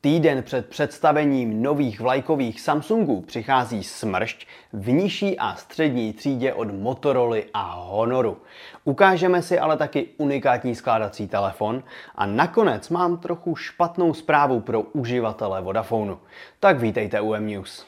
Týden před představením nových vlajkových Samsungů přichází smršť v nižší a střední třídě od Motorola a Honoru. Ukážeme si ale taky unikátní skládací telefon a nakonec mám trochu špatnou zprávu pro uživatele Vodafonu. Tak vítejte u M-News.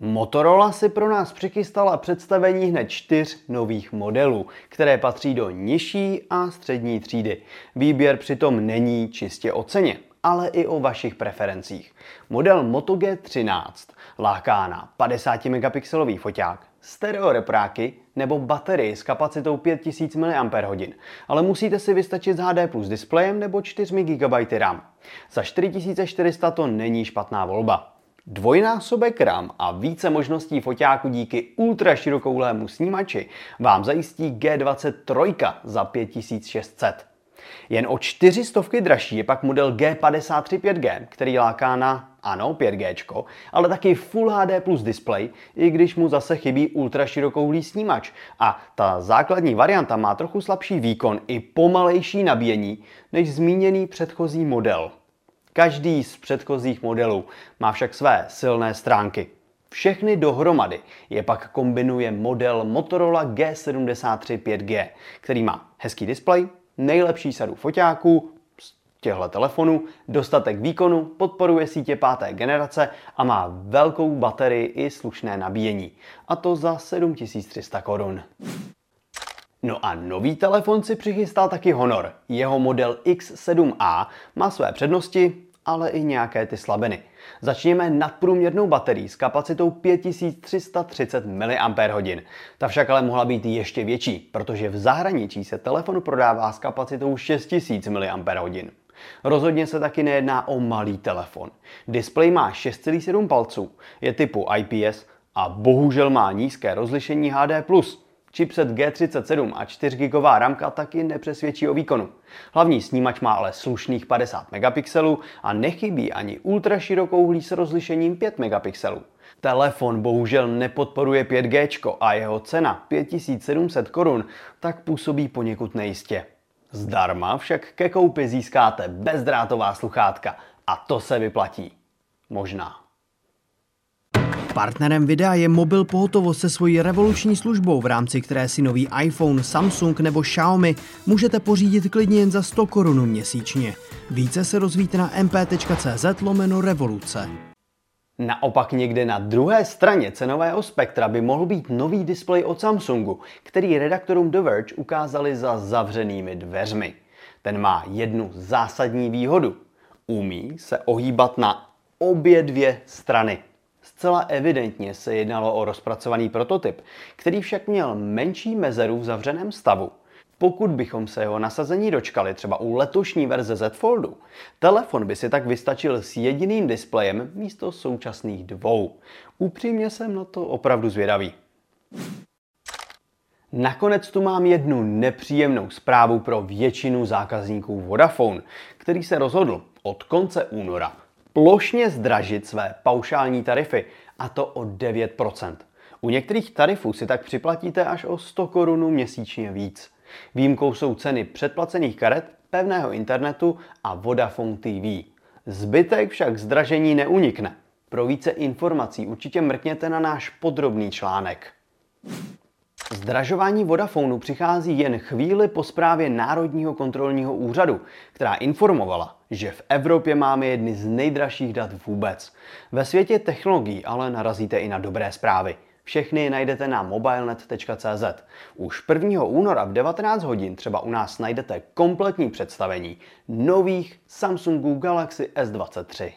Motorola si pro nás přichystala představení hned čtyř nových modelů, které patří do nižší a střední třídy. Výběr přitom není čistě o ceně, ale i o vašich preferencích. Model Moto G13 láká na 50 megapixelový foťák, stereo repráky nebo baterii s kapacitou 5000 mAh, ale musíte si vystačit s HD plus displejem nebo 4 GB RAM. Za 4400 to není špatná volba. Dvojnásobek RAM a více možností foťáku díky ultra širokouhlému snímači vám zajistí G23 za 5600. Jen o 400 dražší je pak model G53 5G, který láká na, ano, 5G, ale taky Full HD plus display, i když mu zase chybí ultra širokouhlý snímač. A ta základní varianta má trochu slabší výkon i pomalejší nabíjení než zmíněný předchozí model. Každý z předchozích modelů má však své silné stránky. Všechny dohromady je pak kombinuje model Motorola G73 5G, který má hezký displej, nejlepší sadu foťáků, těchto telefonů, dostatek výkonu, podporuje sítě páté generace a má velkou baterii i slušné nabíjení. A to za 7300 korun. No a nový telefon si přichystal taky Honor. Jeho model X7a má své přednosti, ale i nějaké ty slabiny. Začněme nadprůměrnou baterií s kapacitou 5330 mAh. Ta však ale mohla být ještě větší, protože v zahraničí se telefon prodává s kapacitou 6000 mAh. Rozhodně se taky nejedná o malý telefon. Displej má 6,7 palců, je typu IPS a bohužel má nízké rozlišení HD+. Chipset G37 a 4 GB ramka taky nepřesvědčí o výkonu. Hlavní snímač má ale slušných 50 megapixelů a nechybí ani ultraširokouhlý s rozlišením 5 megapixelů. Telefon bohužel nepodporuje 5G a jeho cena 5700 korun tak působí poněkud nejistě. Zdarma však ke koupi získáte bezdrátová sluchátka a to se vyplatí. Možná. Partnerem videa je mobil pohotovost se svojí revoluční službou, v rámci které si nový iPhone, Samsung nebo Xiaomi můžete pořídit klidně jen za 100 korun měsíčně. Více se rozvíte na mp.cz lomeno revoluce. Naopak někde na druhé straně cenového spektra by mohl být nový displej od Samsungu, který redaktorům The Verge ukázali za zavřenými dveřmi. Ten má jednu zásadní výhodu. Umí se ohýbat na obě dvě strany. Zcela evidentně se jednalo o rozpracovaný prototyp, který však měl menší mezeru v zavřeném stavu. Pokud bychom se jeho nasazení dočkali třeba u letošní verze Z Foldu, telefon by si tak vystačil s jediným displejem místo současných dvou. Upřímně jsem na to opravdu zvědavý. Nakonec tu mám jednu nepříjemnou zprávu pro většinu zákazníků Vodafone, který se rozhodl od konce února plošně zdražit své paušální tarify, a to o 9%. U některých tarifů si tak připlatíte až o 100 korun měsíčně víc. Výjimkou jsou ceny předplacených karet, pevného internetu a Vodafone TV. Zbytek však zdražení neunikne. Pro více informací určitě mrkněte na náš podrobný článek. Zdražování Vodafonu přichází jen chvíli po zprávě Národního kontrolního úřadu, která informovala, že v Evropě máme jedny z nejdražších dat vůbec. Ve světě technologií ale narazíte i na dobré zprávy. Všechny najdete na mobilenet.cz. Už 1. února v 19 hodin třeba u nás najdete kompletní představení nových Samsungu Galaxy S23.